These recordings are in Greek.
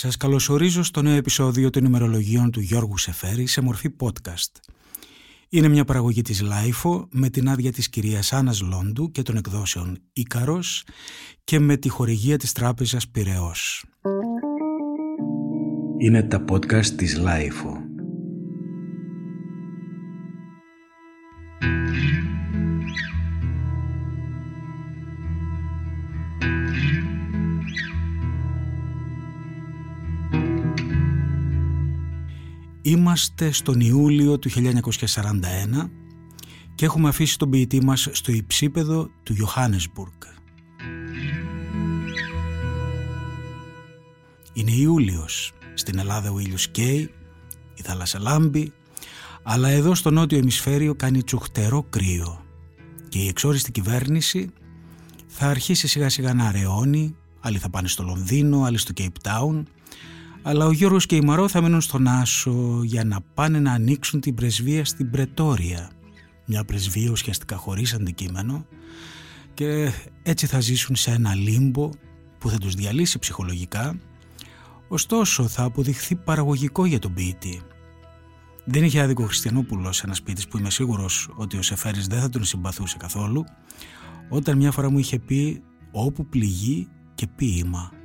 Σας καλωσορίζω στο νέο επεισόδιο των ημερολογίων του Γιώργου Σεφέρη σε μορφή podcast. Είναι μια παραγωγή της LiFO με την άδεια της κυρίας Άννας Λόντου και των εκδόσεων Ίκαρος και με τη χορηγία της τράπεζας Πυραιός. Είναι τα podcast της LiFO. Είμαστε στον Ιούλιο του 1941 και έχουμε αφήσει τον ποιητή μας στο υψίπεδο του Johannesburg. Είναι Ιούλιος. Στην Ελλάδα ο ήλιος καίει, η θάλασσα λάμπει, αλλά εδώ στο νότιο ημισφαίριο κάνει τσουχτερό κρύο και η εξόριστη κυβέρνηση θα αρχίσει σιγά σιγά να αραιώνει, άλλοι θα πάνε στο Λονδίνο, άλλοι στο Cape Town αλλά ο Γιώργος και η Μαρό θα μείνουν στον Άσο για να πάνε να ανοίξουν την πρεσβεία στην Πρετόρια. Μια πρεσβεία ουσιαστικά χωρίς αντικείμενο και έτσι θα ζήσουν σε ένα λίμπο που θα τους διαλύσει ψυχολογικά ωστόσο θα αποδειχθεί παραγωγικό για τον ποιητή. Δεν είχε άδικο Χριστιανόπουλος ένας σπίτι που είμαι σίγουρος ότι ο Σεφέρης δεν θα τον συμπαθούσε καθόλου, όταν μια φορά μου είχε πει όπου πληγεί και ποίημα.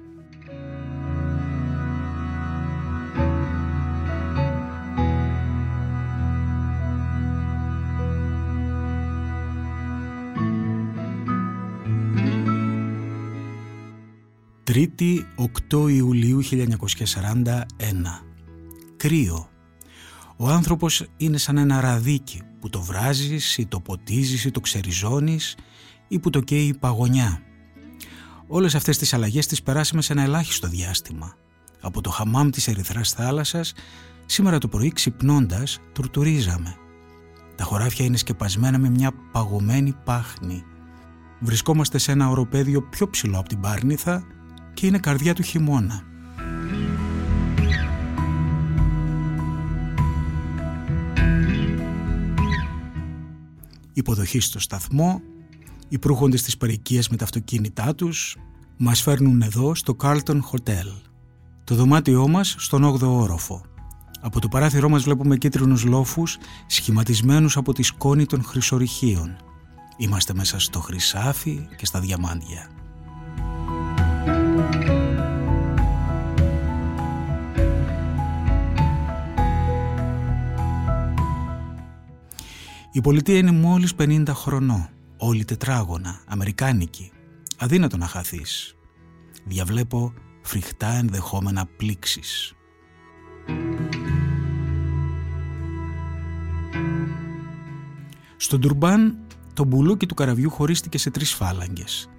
Τρίτη 8 Ιουλίου 1941 Κρύο Ο άνθρωπος είναι σαν ένα ραδίκι που το βράζεις ή το ποτίζεις ή το ξεριζώνεις ή που το καίει η παγωνιά. Όλες αυτές τις αλλαγές τις περάσαμε σε ένα ελάχιστο διάστημα. Από το χαμάμ της ερυθράς θάλασσας σήμερα το πρωί ξυπνώντας τουρτουρίζαμε. Τα χωράφια είναι σκεπασμένα με μια παγωμένη πάχνη. Βρισκόμαστε σε ένα οροπέδιο πιο ψηλό από την Πάρνηθα και είναι καρδιά του χειμώνα. Υποδοχή στο σταθμό, οι προύχοντες της παροικίας με τα αυτοκίνητά τους μας φέρνουν εδώ στο Carlton Hotel. Το δωμάτιό μας στον 8ο όροφο. Από το παράθυρό μας βλέπουμε κίτρινους λόφους σχηματισμένους από τη σκόνη των χρυσορυχείων. Είμαστε μέσα στο χρυσάφι και στα διαμάντια. Η πολιτεία είναι μόλις 50 χρονών, όλη τετράγωνα, αμερικάνικη. Αδύνατο να χαθείς. Διαβλέπω φρικτά ενδεχόμενα πλήξεις. Στον Τουρμπάν το μπουλούκι του καραβιού χωρίστηκε σε τρεις φάλαγγες.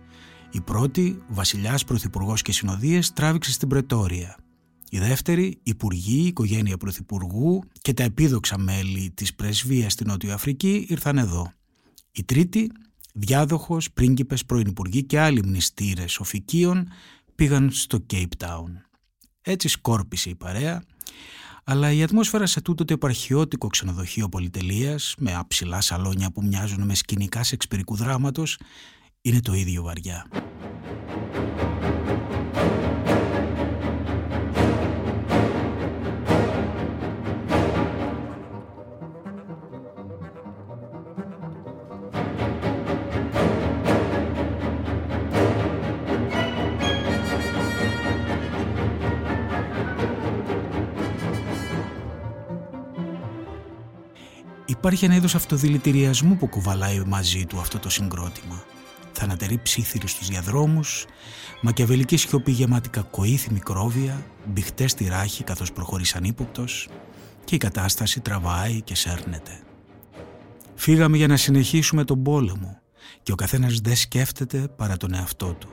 Η πρώτη, βασιλιάς, πρωθυπουργός και συνοδείες, τράβηξε στην Πρετόρια. Η δεύτερη, υπουργοί, οικογένεια πρωθυπουργού και τα επίδοξα μέλη της πρεσβείας στην Νότιο Αφρική ήρθαν εδώ. Η τρίτη, διάδοχος, πρίγκιπες, πρώην υπουργοί και άλλοι μνηστήρες οφικίων πήγαν στο Cape Town. Έτσι σκόρπισε η παρέα, αλλά η ατμόσφαιρα σε τούτο το επαρχιώτικο ξενοδοχείο πολυτελείας με αψηλά σαλόνια που μοιάζουν με σκηνικά σεξπυρικού δράματος είναι το ίδιο βαριά. Υπάρχει ένα είδος αυτοδηλητηριασμού που κουβαλάει μαζί του αυτό το συγκρότημα θανατερή ψήθυρη στους διαδρόμους, μακιαβελική σιωπή γεμάτη κακοήθη μικρόβια, μπηχτές στη ράχη καθώς προχωρείς ανύποπτος και η κατάσταση τραβάει και σέρνεται. Φύγαμε για να συνεχίσουμε τον πόλεμο και ο καθένας δεν σκέφτεται παρά τον εαυτό του.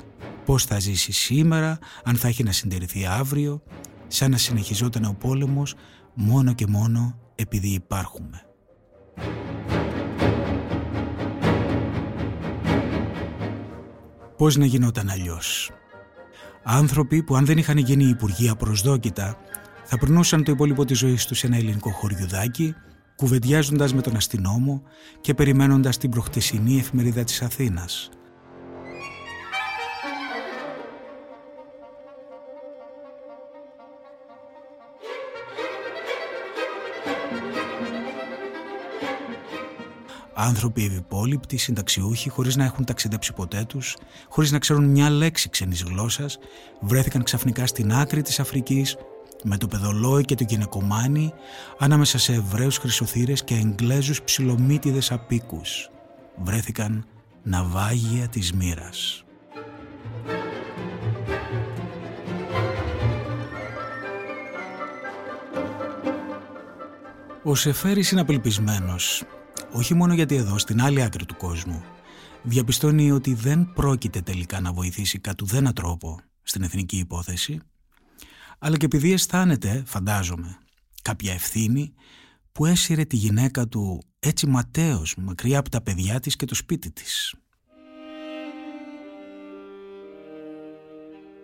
Πώς θα ζήσει σήμερα, αν θα έχει να συντηρηθεί αύριο, σαν να συνεχιζόταν ο πόλεμος μόνο και μόνο επειδή υπάρχουμε. Πώς να γινόταν αλλιώς; Άνθρωποι που αν δεν είχαν γίνει υπουργοί απροσδόκητα θα περνούσαν το υπόλοιπο της ζωής τους σε ένα ελληνικό χωριουδάκι κουβεντιάζοντας με τον αστυνόμο και περιμένοντας την προχτεσινή εφημερίδα της Αθήνας. Άνθρωποι ευυπόλοιπτοι, συνταξιούχοι, χωρίς να έχουν ταξιδέψει ποτέ τους, χωρίς να ξέρουν μια λέξη ξένης γλώσσας, βρέθηκαν ξαφνικά στην άκρη της Αφρικής με το πεδολόι και το γυναικομάνι ανάμεσα σε Εβραίους χρυσοθύρες και Εγγλέζους ψιλομύτιδες απίκους. Βρέθηκαν ναυάγια της μοίρας. Ο Σεφέρης είναι απελπισμένος, όχι μόνο γιατί εδώ στην άλλη άκρη του κόσμου διαπιστώνει ότι δεν πρόκειται τελικά να βοηθήσει κατ' ουδένα τρόπο στην εθνική υπόθεση, αλλά και επειδή αισθάνεται, φαντάζομαι, κάποια ευθύνη που έσυρε τη γυναίκα του έτσι ματέως μακριά από τα παιδιά της και το σπίτι της.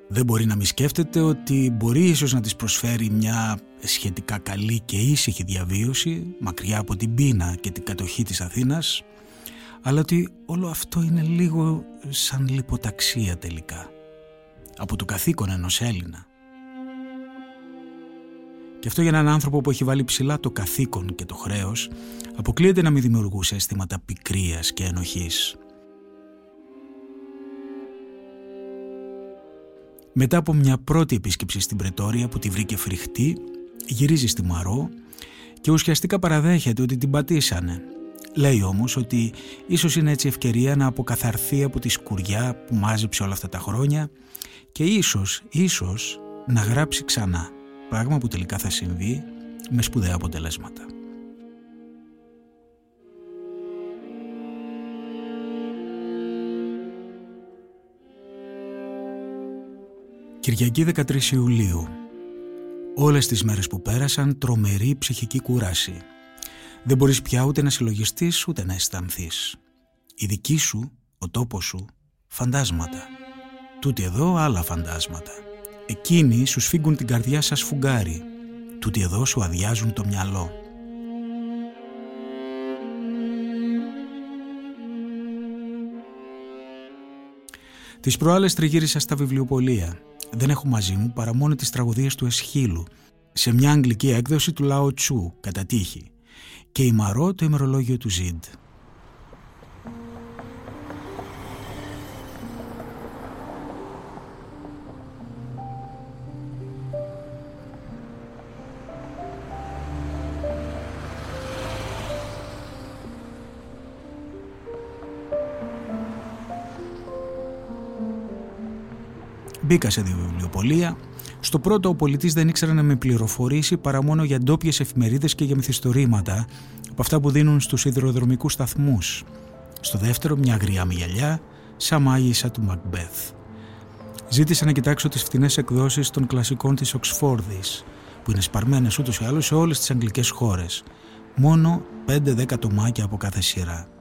Δεν μπορεί να μη σκέφτεται ότι μπορεί ίσως να της προσφέρει μια σχετικά καλή και ήσυχη διαβίωση μακριά από την πείνα και την κατοχή της Αθήνας αλλά ότι όλο αυτό είναι λίγο σαν λιποταξία τελικά από το καθήκον ενός Έλληνα. Και αυτό για έναν άνθρωπο που έχει βάλει ψηλά το καθήκον και το χρέος αποκλείεται να μην δημιουργούσε αισθήματα πικρίας και ενοχής. Μετά από μια πρώτη επίσκεψη στην Πρετόρια που τη βρήκε φρικτή, γυρίζει στη Μαρό και ουσιαστικά παραδέχεται ότι την πατήσανε. Λέει όμως ότι ίσως είναι έτσι ευκαιρία να αποκαθαρθεί από τη σκουριά που μάζεψε όλα αυτά τα χρόνια και ίσως, ίσως να γράψει ξανά, πράγμα που τελικά θα συμβεί με σπουδαία αποτελέσματα. Κυριακή 13 Ιουλίου. Όλες τις μέρες που πέρασαν τρομερή ψυχική κούραση. Δεν μπορείς πια ούτε να συλλογιστείς ούτε να αισθανθείς. Η δική σου, ο τόπος σου, φαντάσματα. Τούτοι εδώ άλλα φαντάσματα. Εκείνοι σου σφίγγουν την καρδιά σας φουγγάρι. Τούτοι εδώ σου αδειάζουν το μυαλό. Τις προάλλες τριγύρισα στα βιβλιοπολία δεν έχω μαζί μου παρά μόνο τις τραγωδίες του Εσχύλου σε μια αγγλική έκδοση του Λάο Τσού κατά τύχη και η Μαρό το ημερολόγιο του Ζιντ. Μπήκα σε δύο βιβλιοπολία. Στο πρώτο, ο πολιτής δεν ήξερε να με πληροφορήσει παρά μόνο για ντόπιες εφημερίδες και για μυθιστορήματα από αυτά που δίνουν στους υδροδρομικούς σταθμούς. Στο δεύτερο, μια γριά μυαλιά, σαν μάγισσα του Μακμπέθ. Ζήτησα να κοιτάξω τις φτηνές εκδόσεις των κλασικών της Οξφόρδης, που είναι σπαρμένες ούτως ή άλλως σε όλες τις αγγλικές χώρες. Μόνο 5-10 τομάκια από κάθε σειρά.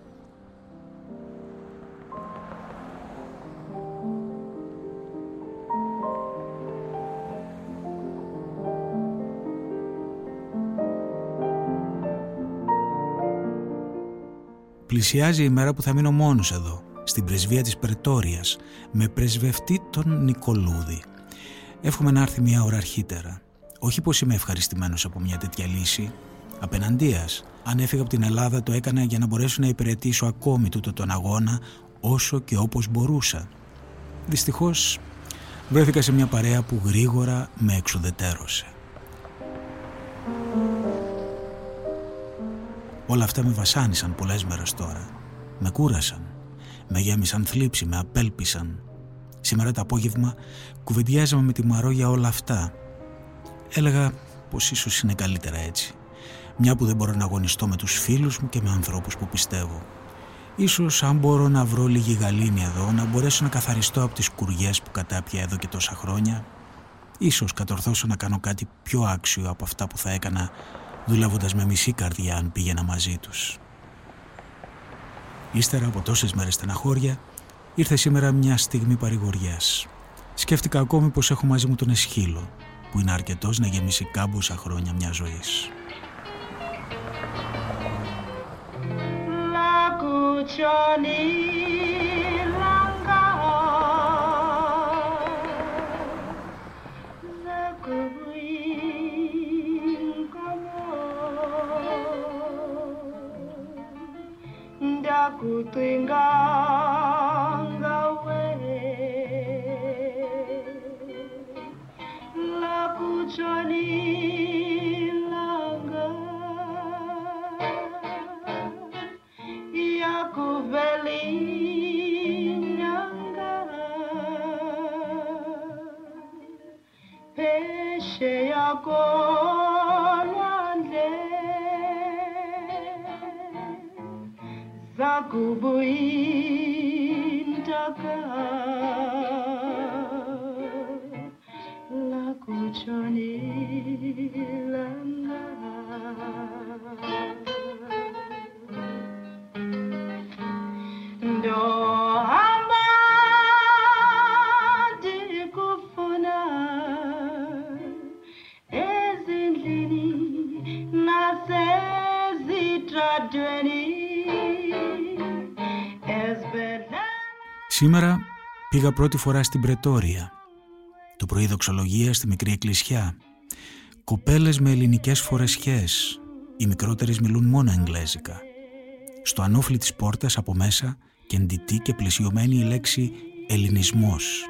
Πλησιάζει η μέρα που θα μείνω μόνος εδώ, στην πρεσβεία της Περτόριας, με πρεσβευτή τον Νικολούδη. Εύχομαι να έρθει μια ώρα αρχίτερα. Όχι πως είμαι ευχαριστημένος από μια τέτοια λύση. Απέναντίας, αν έφυγα από την Ελλάδα το έκανα για να μπορέσω να υπηρετήσω ακόμη τούτο τον αγώνα όσο και όπως μπορούσα. Δυστυχώς βρέθηκα σε μια παρέα που γρήγορα με εξουδετέρωσε. Όλα αυτά με βασάνισαν πολλές μέρες τώρα. Με κούρασαν. Με γέμισαν θλίψη, με απέλπισαν. Σήμερα το απόγευμα κουβεντιάζαμε με τη Μαρό για όλα αυτά. Έλεγα πως ίσως είναι καλύτερα έτσι. Μια που δεν μπορώ να αγωνιστώ με τους φίλους μου και με ανθρώπους που πιστεύω. Ίσως αν μπορώ να βρω λίγη γαλήνη εδώ, να μπορέσω να καθαριστώ από τις κουριές που κατάπια εδώ και τόσα χρόνια. Ίσως κατορθώσω να κάνω κάτι πιο άξιο από αυτά που θα έκανα δουλεύοντας με μισή καρδιά αν πήγαινα μαζί τους. Ύστερα από τόσες μέρες στεναχώρια, ήρθε σήμερα μια στιγμή παρηγοριάς. Σκέφτηκα ακόμη πως έχω μαζί μου τον Εσχύλο, που είναι αρκετός να γεμίσει κάμποσα χρόνια μια ζωής. kutenganga we la kuchoni langa. Ya kuvelinyanga peshe yako. Σήμερα πήγα πρώτη φορά στην Πρετόρια. Το πρωί δοξολογία στη μικρή εκκλησιά. Κοπέλες με ελληνικές φορεσιές. Οι μικρότερες μιλούν μόνο εγγλέζικα. Στο ανώφλι της πόρτας από μέσα κεντητή και πλαισιωμένη η λέξη «ελληνισμός».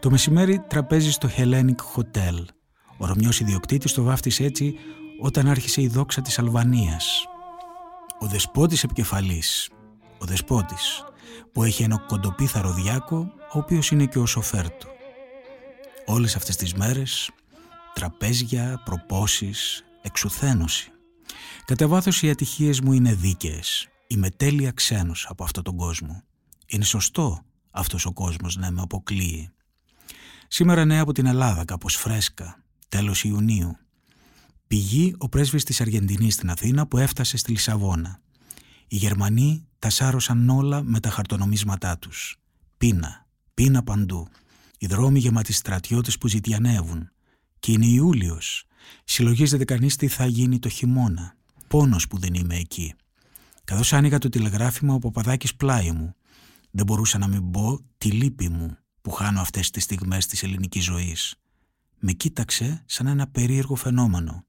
Το μεσημέρι τραπέζι στο Hellenic Hotel. Ο Ρωμιός ιδιοκτήτης το βάφτισε έτσι όταν άρχισε η δόξα της Αλβανίας. Ο δεσπότης επικεφαλής, ο δεσπότης, που έχει ένα κοντοπίθαρο διάκο, ο οποίος είναι και ο σοφέρ του. Όλες αυτές τις μέρες, τραπέζια, προπόσεις, εξουθένωση. Κατά βάθος οι ατυχίες μου είναι δίκαιες. Είμαι τέλεια ξένος από αυτόν τον κόσμο. Είναι σωστό αυτός ο κόσμος να με αποκλείει. Σήμερα νέα από την Ελλάδα, κάπως φρέσκα, τέλος Ιουνίου. Πηγή ο πρέσβης της Αργεντινής στην Αθήνα που έφτασε στη Λισαβόνα. Οι Γερμανοί τα σάρωσαν όλα με τα χαρτονομίσματά τους. Πείνα, πείνα παντού. Οι δρόμοι γεμάτοι στρατιώτες που ζητιανεύουν. Και είναι Ιούλιος. Συλλογίζεται κανείς τι θα γίνει το χειμώνα. Πόνος που δεν είμαι εκεί. Καθώς άνοιγα το τηλεγράφημα ο Παπαδάκης πλάι μου. Δεν μπορούσα να μην πω τη λύπη μου που χάνω αυτές τις στιγμές της ελληνικής ζωής. Με κοίταξε σαν ένα περίεργο φαινόμενο.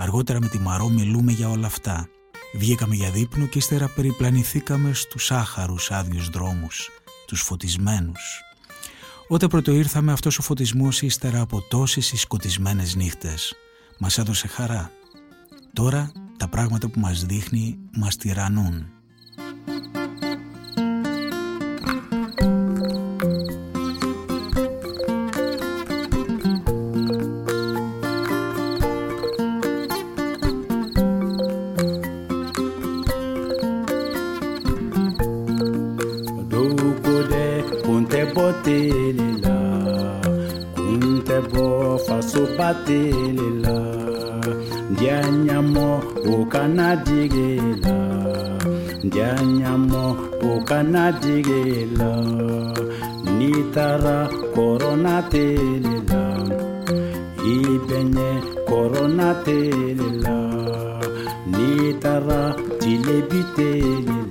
Αργότερα με τη Μαρό μιλούμε για όλα αυτά. Βγήκαμε για δείπνο και ύστερα περιπλανηθήκαμε στους άχαρους άδειους δρόμους, τους φωτισμένους. Όταν πρώτο ήρθαμε αυτός ο φωτισμός ύστερα από τόσες συσκοτισμένες νύχτες μας έδωσε χαρά. Τώρα τα πράγματα που μας δείχνει μας τυραννούν. Batelela ndianyamo ukanadigela ndianyamo ukanadigela nitara korona telela ibenye korona telela nitara tilebitelela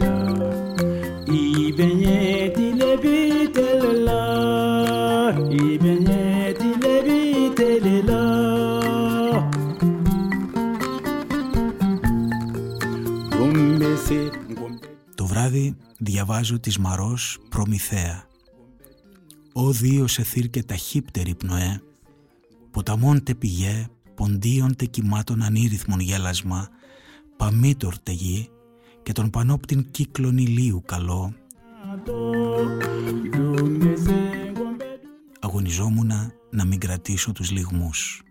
διαβάζω της Μαρός Προμηθέα. «Ω δύο σε θύρ ταχύπτερη πνοέ, ποταμών τε πηγέ, ποντίων τε κυμάτων ανήρυθμον γέλασμα, παμήτορ τε γη, και τον πανόπτην κύκλων ηλίου καλό, αγωνιζόμουνα να μην κρατήσω τους λιγμούς.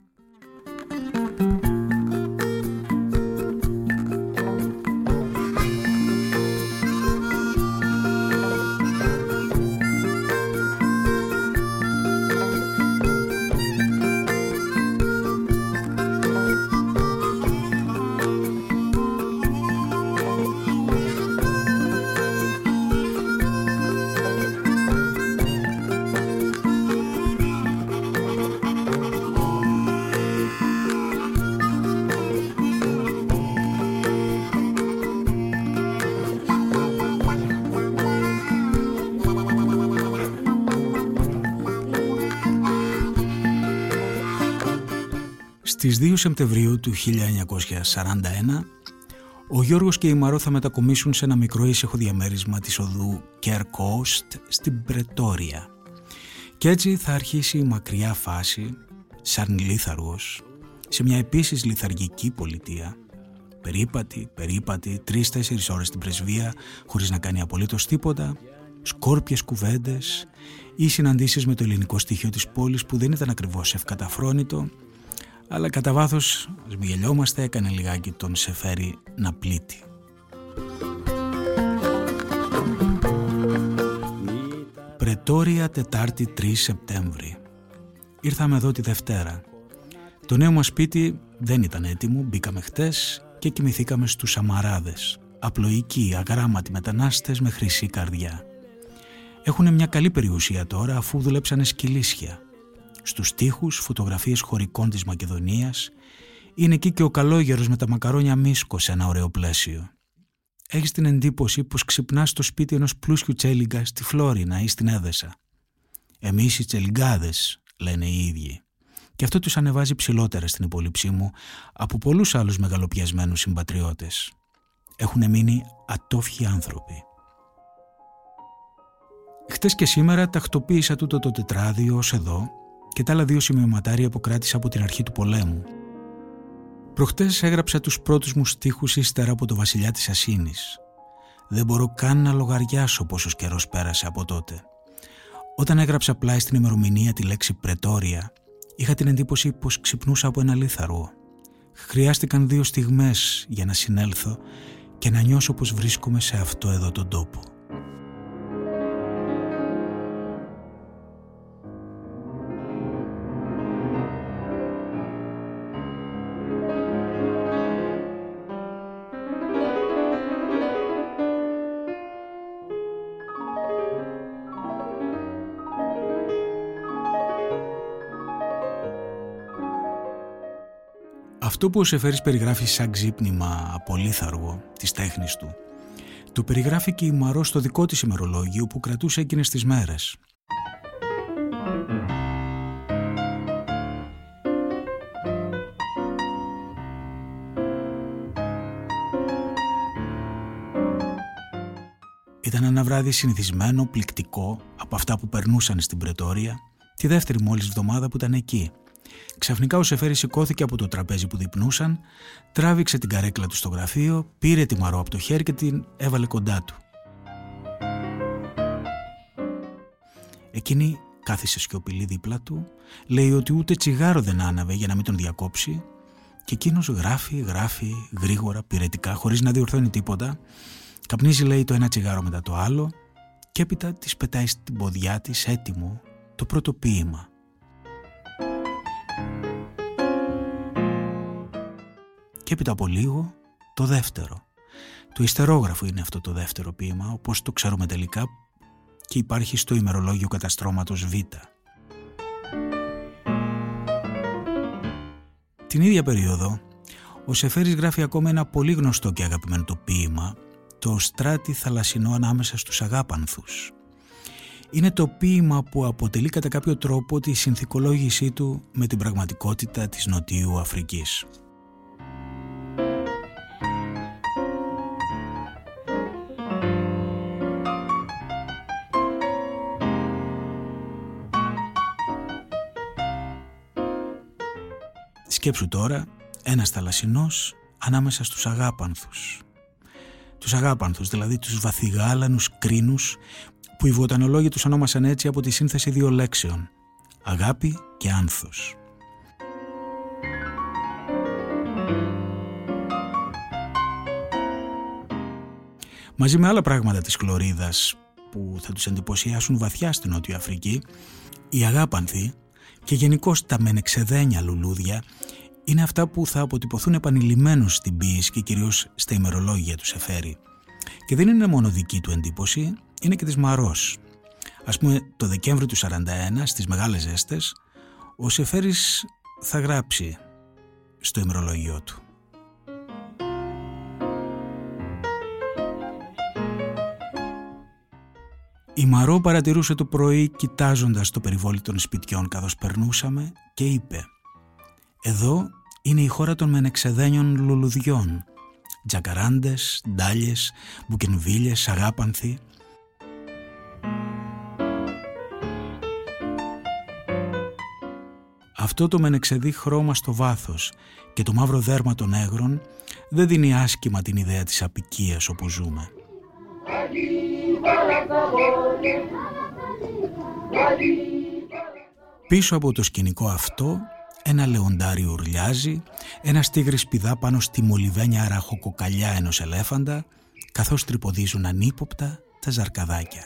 Στις 2 Σεπτεμβρίου του 1941 ο Γιώργος και η Μαρό θα μετακομίσουν σε ένα μικρό ήσυχο διαμέρισμα της οδού Κέρκοστ στην Πρετόρια. Και έτσι θα αρχίσει η μακριά φάση, σαν λίθαργος, σε μια επίσης λιθαργική πολιτεία, περίπατη, περίπατη, τρεις-τέσσερις ώρες στην πρεσβεία, χωρίς να κάνει απολύτως τίποτα, σκόρπιες κουβέντες ή συναντήσεις με το ελληνικό στοιχείο της πόλης που δεν ήταν ακριβώς ευκαταφρόνητο αλλά κατά βάθος, ας μην γελιόμαστε, έκανε λιγάκι τον Σεφέρι να πλήττει. Πρετόρια Τετάρτη 3 Σεπτέμβρη. Ήρθαμε εδώ τη Δευτέρα. Το νέο μας σπίτι δεν ήταν έτοιμο, μπήκαμε χτες και κοιμηθήκαμε στους Αμαράδες. Απλοϊκοί, αγράμματοι μετανάστες με χρυσή καρδιά. Έχουν μια καλή περιουσία τώρα αφού δουλέψανε σκυλίσια. Στους τοίχους φωτογραφίες χωρικών της Μακεδονίας είναι εκεί και ο καλόγερος με τα μακαρόνια μίσκο σε ένα ωραίο πλαίσιο. Έχεις την εντύπωση πως ξυπνάς στο σπίτι ενός πλούσιου τσέλιγκας στη Φλόρινα ή στην Έδεσα. Εμείς οι τσελιγκάδες, λένε οι ίδιοι. Και αυτό τους ανεβάζει ψηλότερα στην υπόλοιψή μου από πολλούς άλλους μεγαλοπιασμένους συμπατριώτες. Έχουν μείνει ατόφιοι άνθρωποι. Χτες και σήμερα τακτοποίησα τούτο το τετράδιο ως εδώ και τα άλλα δύο σημειωματάρια που κράτησα από την αρχή του πολέμου. Προχτές έγραψα τους πρώτους μου στίχους ύστερα από το βασιλιά της Ασίνης. Δεν μπορώ καν να λογαριάσω πόσος καιρός πέρασε από τότε. Όταν έγραψα πλάι στην ημερομηνία τη λέξη «πρετόρια», είχα την εντύπωση πως ξυπνούσα από ένα λίθαρο. Χρειάστηκαν δύο στιγμές για να συνέλθω και να νιώσω πως βρίσκομαι σε αυτό εδώ τον τόπο. Αυτό που ο Σεφέρης περιγράφει σαν ξύπνημα απολύθαργο της τέχνης του, το περιγράφει και η Μαρό στο δικό της ημερολόγιο που κρατούσε εκείνες τις μέρες. Ήταν ένα βράδυ συνηθισμένο, πληκτικό, από αυτά που περνούσαν στην Πρετόρια, τη δεύτερη μόλις εβδομάδα που ήταν εκεί – Ξαφνικά ο Σεφέρη σηκώθηκε από το τραπέζι που διπνούσαν, τράβηξε την καρέκλα του στο γραφείο, πήρε τη μαρό από το χέρι και την έβαλε κοντά του. Εκείνη κάθισε σιωπηλή δίπλα του, λέει ότι ούτε τσιγάρο δεν άναβε για να μην τον διακόψει και εκείνος γράφει, γράφει γρήγορα, πυρετικά, χωρίς να διορθώνει τίποτα. Καπνίζει λέει το ένα τσιγάρο μετά το άλλο και έπειτα της πετάει στην ποδιά της έτοιμο το πρώτο ποίημα και έπειτα από λίγο το δεύτερο. Το ιστερόγραφο είναι αυτό το δεύτερο ποίημα, όπως το ξέρουμε τελικά και υπάρχει στο ημερολόγιο καταστρώματος Β. Την ίδια περίοδο, ο Σεφέρης γράφει ακόμα ένα πολύ γνωστό και αγαπημένο το ποίημα, το «Στράτη θαλασσινό ανάμεσα στους αγάπανθους». Είναι το ποίημα που αποτελεί κατά κάποιο τρόπο τη συνθηκολόγησή του με την πραγματικότητα της Νοτιού Αφρικής. Σκέψου τώρα ένας θαλασσινός ανάμεσα στους αγάπανθους. Τους αγάπανθους, δηλαδή τους βαθυγάλανους κρίνους που οι βοτανολόγοι τους ονόμασαν έτσι από τη σύνθεση δύο λέξεων «αγάπη» και «άνθος». Μαζί με άλλα πράγματα της χλωρίδας που θα τους εντυπωσιάσουν βαθιά στην Νότια Αφρική, οι αγάπανθοι και γενικώς τα μενεξεδένια λουλούδια είναι αυτά που θα αποτυπωθούν επανειλημμένως στην ποίηση και κυρίως στα ημερολόγια του Σεφέρη. Και δεν είναι μόνο δική του εντύπωση, είναι και της Μαρός. Ας πούμε το Δεκέμβριο του 41 στις Μεγάλες Ζέστες ο Σεφέρης θα γράψει στο ημερολόγιο του. Η Μαρό παρατηρούσε το πρωί κοιτάζοντας το περιβόλι των σπιτιών καθώς περνούσαμε και είπε «Εδώ είναι η χώρα των μενεξεδένιων λουλουδιών. Τζακαράντες, ντάλιες, μπουκενβίλιες, αγάπανθοι. Αυτό το μενεξεδί χρώμα στο βάθος και το μαύρο δέρμα των έγρων δεν δίνει άσχημα την ιδέα της απικίας όπου ζούμε. Πίσω από το σκηνικό αυτό ένα λεοντάρι ουρλιάζει, ένα τίγρης πηδά πάνω στη μολυβένια ραχοκοκαλιά ενός ελέφαντα, καθώς τρυποδίζουν ανύποπτα τα ζαρκαδάκια.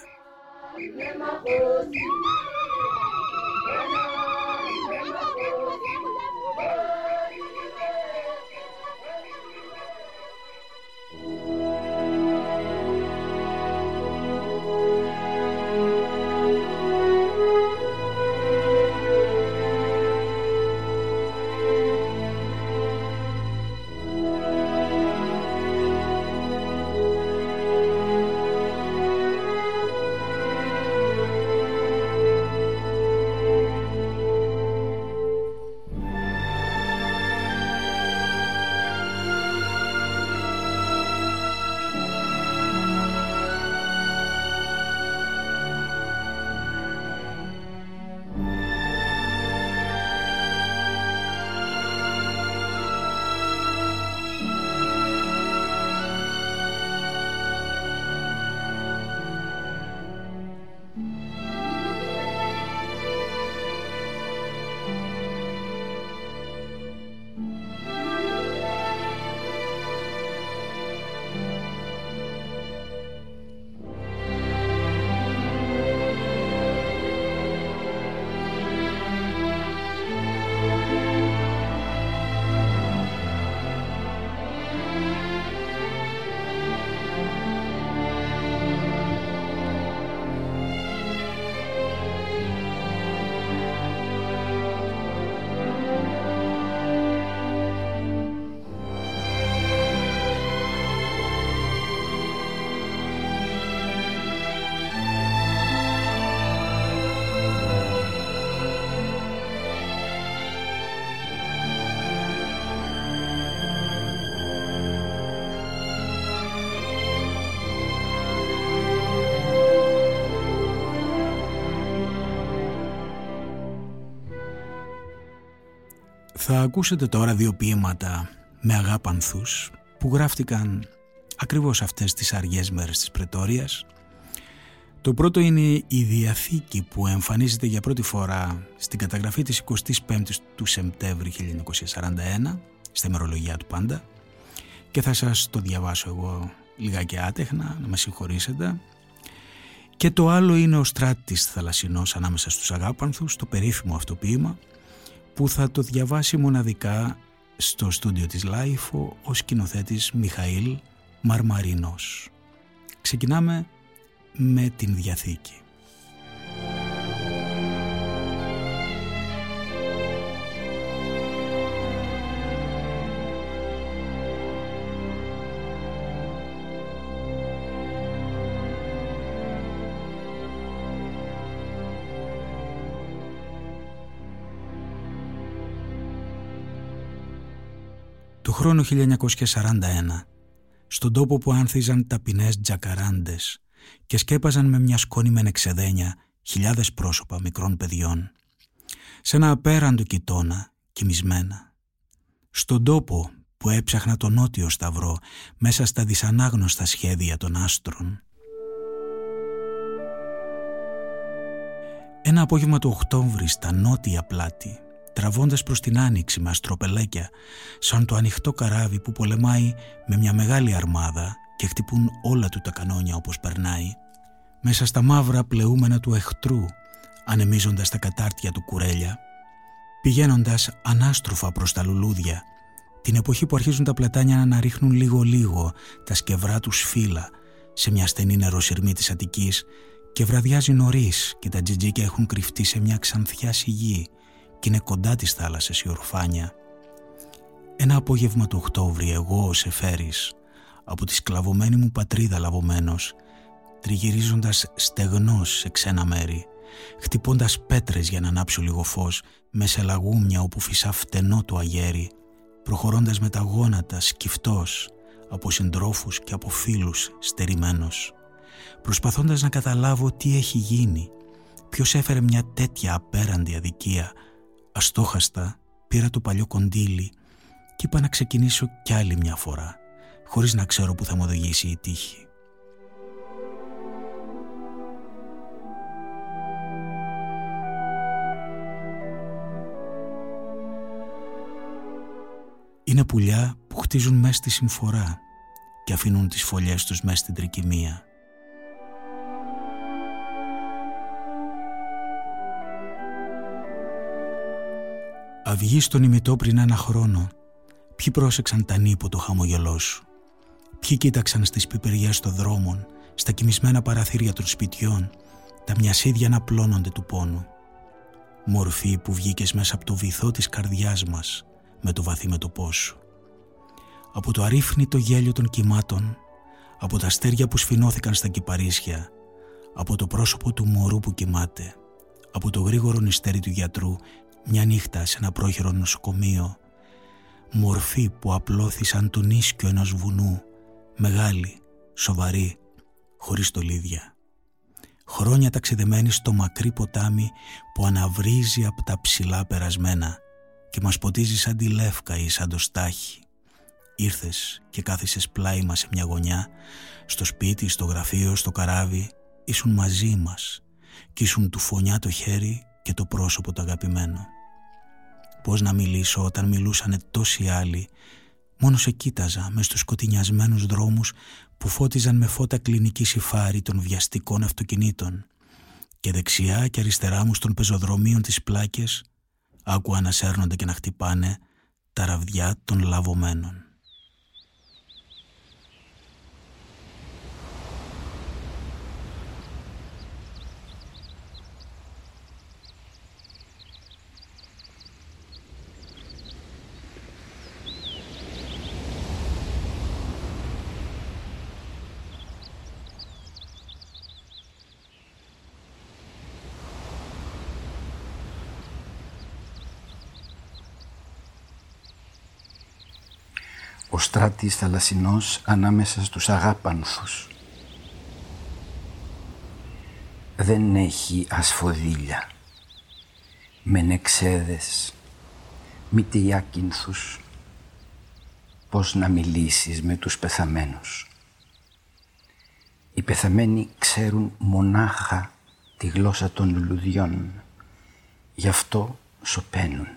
Θα ακούσετε τώρα δύο ποίηματα με αγάπανθους που γράφτηκαν ακριβώς αυτές τις αργές μέρες της Πρετόριας. Το πρώτο είναι η Διαθήκη που εμφανίζεται για πρώτη φορά στην καταγραφή της 25ης του Σεπτέμβρη 1941 στη μερολογία του πάντα και θα σας το διαβάσω εγώ λιγάκι άτεχνα, να με συγχωρήσετε. Και το άλλο είναι ο στράτης θαλασσινός ανάμεσα στους αγάπανθους, το περίφημο αυτό ποίημα που θα το διαβάσει μοναδικά στο στούντιο της LiFO ο σκηνοθέτης Μιχαήλ Μαρμαρίνος. Ξεκινάμε με την Διαθήκη. Χρόνο 1941, στον τόπο που άνθιζαν ταπεινές τζακαράντες και σκέπαζαν με μια σκόνη με εξεδένια χιλιάδες πρόσωπα μικρών παιδιών, σε ένα απέραντο κοιτώνα, κοιμισμένα. Στον τόπο που έψαχνα τον νότιο σταυρό μέσα στα δυσανάγνωστα σχέδια των άστρων. Ένα απόγευμα του Οκτώβρη στα νότια πλάτη τραβώντας προς την άνοιξη με αστροπελέκια, σαν το ανοιχτό καράβι που πολεμάει με μια μεγάλη αρμάδα και χτυπούν όλα του τα κανόνια όπως περνάει, μέσα στα μαύρα πλεούμενα του εχθρού, ανεμίζοντας τα κατάρτια του κουρέλια, πηγαίνοντας ανάστροφα προς τα λουλούδια, την εποχή που αρχίζουν τα πλατάνια να αναρίχνουν λίγο-λίγο τα σκευρά τους φύλλα σε μια στενή νεροσυρμή της Αττικής και βραδιάζει νωρίς και τα τζιτζίκια έχουν κρυφτεί σε μια ξανθιά σιγή και είναι κοντά της θάλασσας η ορφάνια. Ένα απόγευμα του Οκτώβρη εγώ ο Σεφέρης, από τη σκλαβωμένη μου πατρίδα λαβωμένος, τριγυρίζοντας στεγνός σε ξένα μέρη, χτυπώντας πέτρες για να ανάψω λίγο φως, με σε λαγούμια όπου φυσά φτενό το αγέρι, προχωρώντας με τα γόνατα σκυφτός από συντρόφους και από φίλους στερημένος, προσπαθώντας να καταλάβω τι έχει γίνει, ποιος έφερε μια τέτοια απέραντη αδικία, αστόχαστα πήρα το παλιό κοντήλι και είπα να ξεκινήσω κι άλλη μια φορά, χωρίς να ξέρω που θα μου οδηγήσει η τύχη. Είναι πουλιά που χτίζουν μέσα στη συμφορά και αφήνουν τις φωλιές τους μέσα στην τρικυμία. Αυγή στον ημιτό πριν ένα χρόνο. Ποιοι πρόσεξαν τα νύπο το χαμογελό σου; Ποιοι κοίταξαν στις πιπεριές των δρόμων, στα κοιμισμένα παραθύρια των σπιτιών, τα μιασίδια να πλώνονται του πόνου; Μορφή που βγήκες μέσα από το βυθό της καρδιάς μας, με το βαθύ μέτωπό σου. Από το αρρύφνητο γέλιο των κυμάτων, από τα αστέρια που σφινώθηκαν στα κυπαρίσια, από το πρόσωπο του μωρού που κοιμάται, από το γρήγορο νηστέρι του γιατρού μια νύχτα σε ένα πρόχειρο νοσοκομείο, μορφή που απλώθη σαν τον ίσκιο ενός βουνού, μεγάλη, σοβαρή, χωρίς στολίδια. Χρόνια ταξιδεμένη στο μακρύ ποτάμι που αναβρίζει από τα ψηλά περασμένα και μας ποτίζει σαν τη λεύκα ή σαν το στάχι. Ήρθες και κάθισες πλάι μας σε μια γωνιά, στο σπίτι, στο γραφείο, στο καράβι, ήσουν μαζί μας κι ήσουν του φωνιά το χέρι και το πρόσωπο το αγαπημένο. Πώς να μιλήσω όταν μιλούσανε τόσοι άλλοι, μόνο σε κοίταζα μες στους σκοτεινιασμένους δρόμους που φώτιζαν με φώτα κλινική συφάρη των βιαστικών αυτοκινήτων και δεξιά και αριστερά μου στον πεζοδρομίων τις πλάκες άκουα να σέρνονται και να χτυπάνε τα ραβδιά των λαβωμένων. Στράτης θαλασσινός ανάμεσα στους αγάπανθους. Δεν έχει ασφοδίλια, με νεξέδες, μυτιάκινθους, πώς να μιλήσεις με τους πεθαμένους; Οι πεθαμένοι ξέρουν μονάχα τη γλώσσα των λουλουδιών, γι' αυτό σωπαίνουν.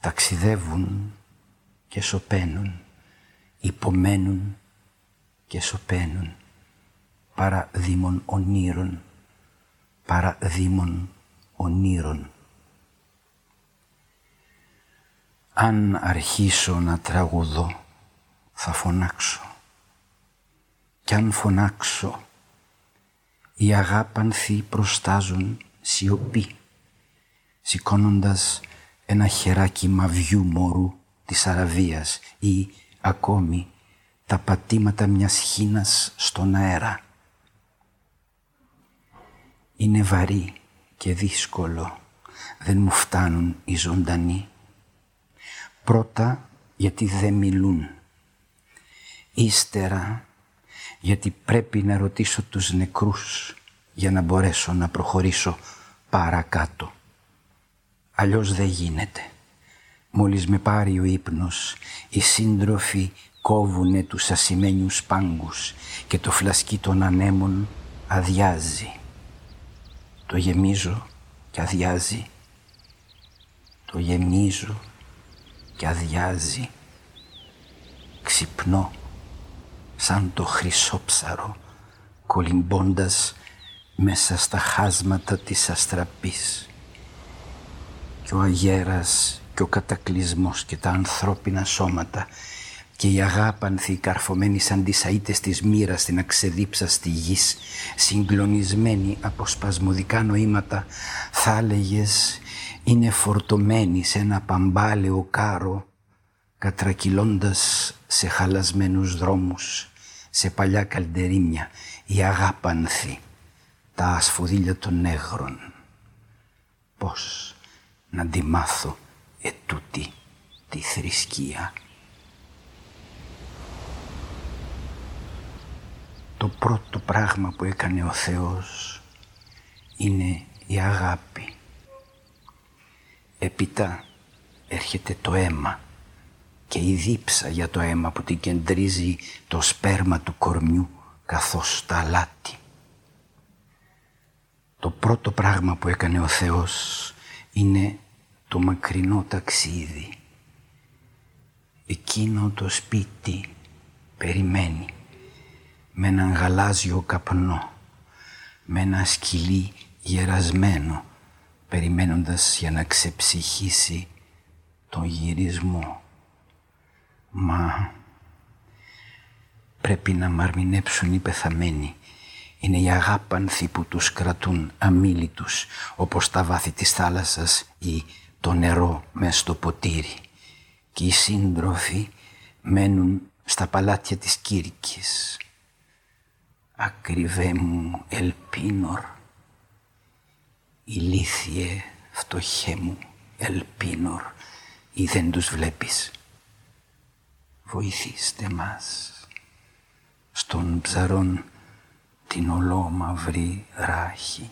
Ταξιδεύουν και σωπαίνουν, υπομένουν και σωπαίνουν, παρά δήμων ονείρων, παρά δήμων ονείρων. Αν αρχίσω να τραγουδώ, θα φωνάξω. Κι αν φωνάξω, οι αγάπανθοι προστάζουν σιωπή, σηκώνοντας ένα χεράκι μαβιού μωρού της Αραβίας ή ακόμη τα πατήματα μιας χίνας στον αέρα. Είναι βαρύ και δύσκολο, δεν μου φτάνουν οι ζωντανοί. Πρώτα γιατί δεν μιλούν. Ύστερα γιατί πρέπει να ρωτήσω τους νεκρούς για να μπορέσω να προχωρήσω παρακάτω. Αλλιώς δεν γίνεται. Μόλις με πάρει ο ύπνος, οι σύντροφοι κόβουνε τους ασημένιους πάγκους και το φλασκί των ανέμων αδειάζει. Το γεμίζω και αδειάζει. Το γεμίζω και αδειάζει. Ξυπνώ σαν το χρυσόψαρο κολυμπώντας μέσα στα χάσματα της αστραπής. Και ο αγέρας και ο κατακλυσμός και τα ανθρώπινα σώματα και οι αγάπανθοι καρφωμένοι σαν τις αίτες της μοίρας στην αξεδίψαστη γης, συγκλονισμένοι από σπασμωδικά νοήματα, θα έλεγες είναι φορτωμένοι σε ένα παμπάλαιο κάρο, κατρακυλώντας σε χαλασμένους δρόμους, σε παλιά καλντερίμια, οι αγάπανθοι, τα ασφοδίλια των νέγρων. Πώς να τη μάθω ετούτη τη θρησκεία. Το πρώτο πράγμα που έκανε ο Θεός είναι η αγάπη. Έπειτα έρχεται το αίμα και η δίψα για το αίμα που την κεντρίζει το σπέρμα του κορμιού καθώς τα αλάτι. Το πρώτο πράγμα που έκανε ο Θεός είναι το μακρινό ταξίδι. Εκείνο το σπίτι περιμένει με έναν γαλάζιο καπνό, με ένα σκυλί γερασμένο, περιμένοντας για να ξεψυχήσει τον γυρισμό. Μα πρέπει να μαρμινέψουν οι πεθαμένοι. Είναι οι αγάπανθοι που τους κρατούν αμήλυτους, όπως τα βάθη της θάλασσας ή το νερό μες στο ποτήρι. Και οι σύντροφοι μένουν στα παλάτια της Κύρκης. Ακριβέ μου ελπίνορ, ηλίθιε φτωχέ μου ελπίνορ, ή δεν τους βλέπεις. Βοηθήστε μας στον ψαρόν την ολόμαυρη ράχη.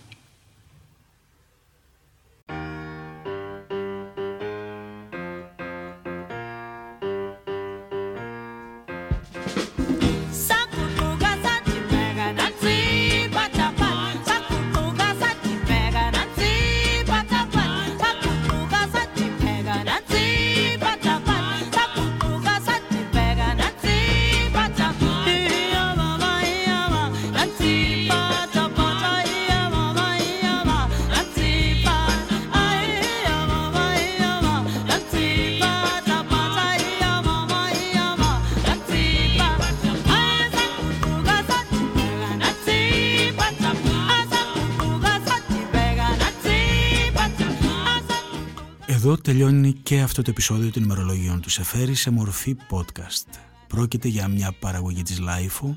Τελειώνει και αυτό το επεισόδιο των ημερολογιών του Σεφέρη σε μορφή podcast. Πρόκειται για μια παραγωγή της Λάιφου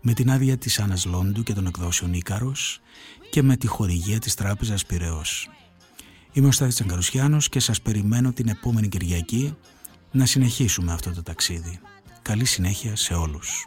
με την άδεια της Άννας Λόντου και των εκδόσεων Ίκαρος και με τη χορηγία της Τράπεζας Πυραιός. Είμαι ο Στάθης Τσαγκαρουσιάνος και σας περιμένω την επόμενη Κυριακή να συνεχίσουμε αυτό το ταξίδι. Καλή συνέχεια σε όλους.